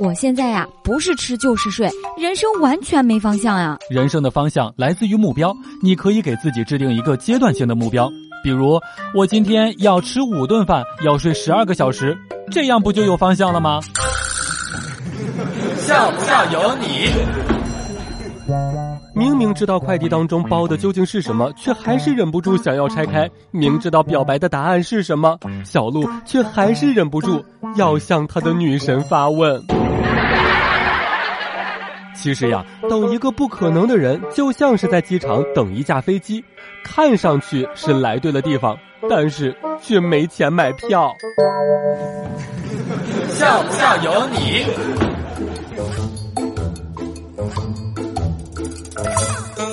我现在呀，不是吃就是睡，人生完全没方向呀。人生的方向来自于目标，你可以给自己制定一个阶段性的目标，比如我今天要吃五顿饭，要睡十二个小时，这样不就有方向了吗？笑不笑由你。明明知道快递当中包的究竟是什么，却还是忍不住想要拆开；明知道表白的答案是什么，小鹿却还是忍不住要向他的女神发问。其实呀，等一个不可能的人，就像是在机场等一架飞机，看上去是来对了地方，但是却没钱买票。笑不笑由你。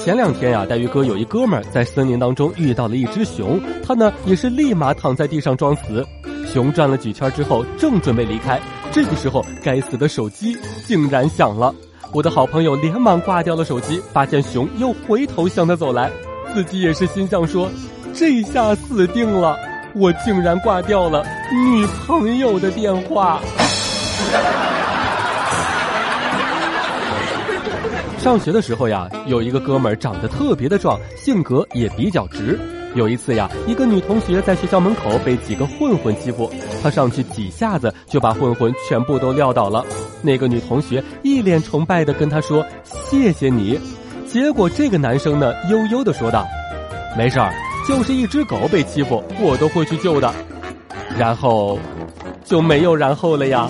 前两天呀，黛玉哥有一哥们儿在森林当中遇到了一只熊，他呢也是立马躺在地上装死。熊转了几圈之后，正准备离开，这个时候该死的手机竟然响了。我的好朋友连忙挂掉了手机，发现熊又回头向他走来，自己也是心想说：这下死定了，我竟然挂掉了女朋友的电话。上学的时候呀，有一个哥们儿长得特别的壮，性格也比较直。有一次呀，一个女同学在学校门口被几个混混欺负，他上去几下子就把混混全部都撂倒了。那个女同学一脸崇拜的跟他说：“谢谢你。”结果这个男生呢，悠悠的说道：“没事儿，就是一只狗被欺负，我都会去救的。”然后，就没有然后了呀。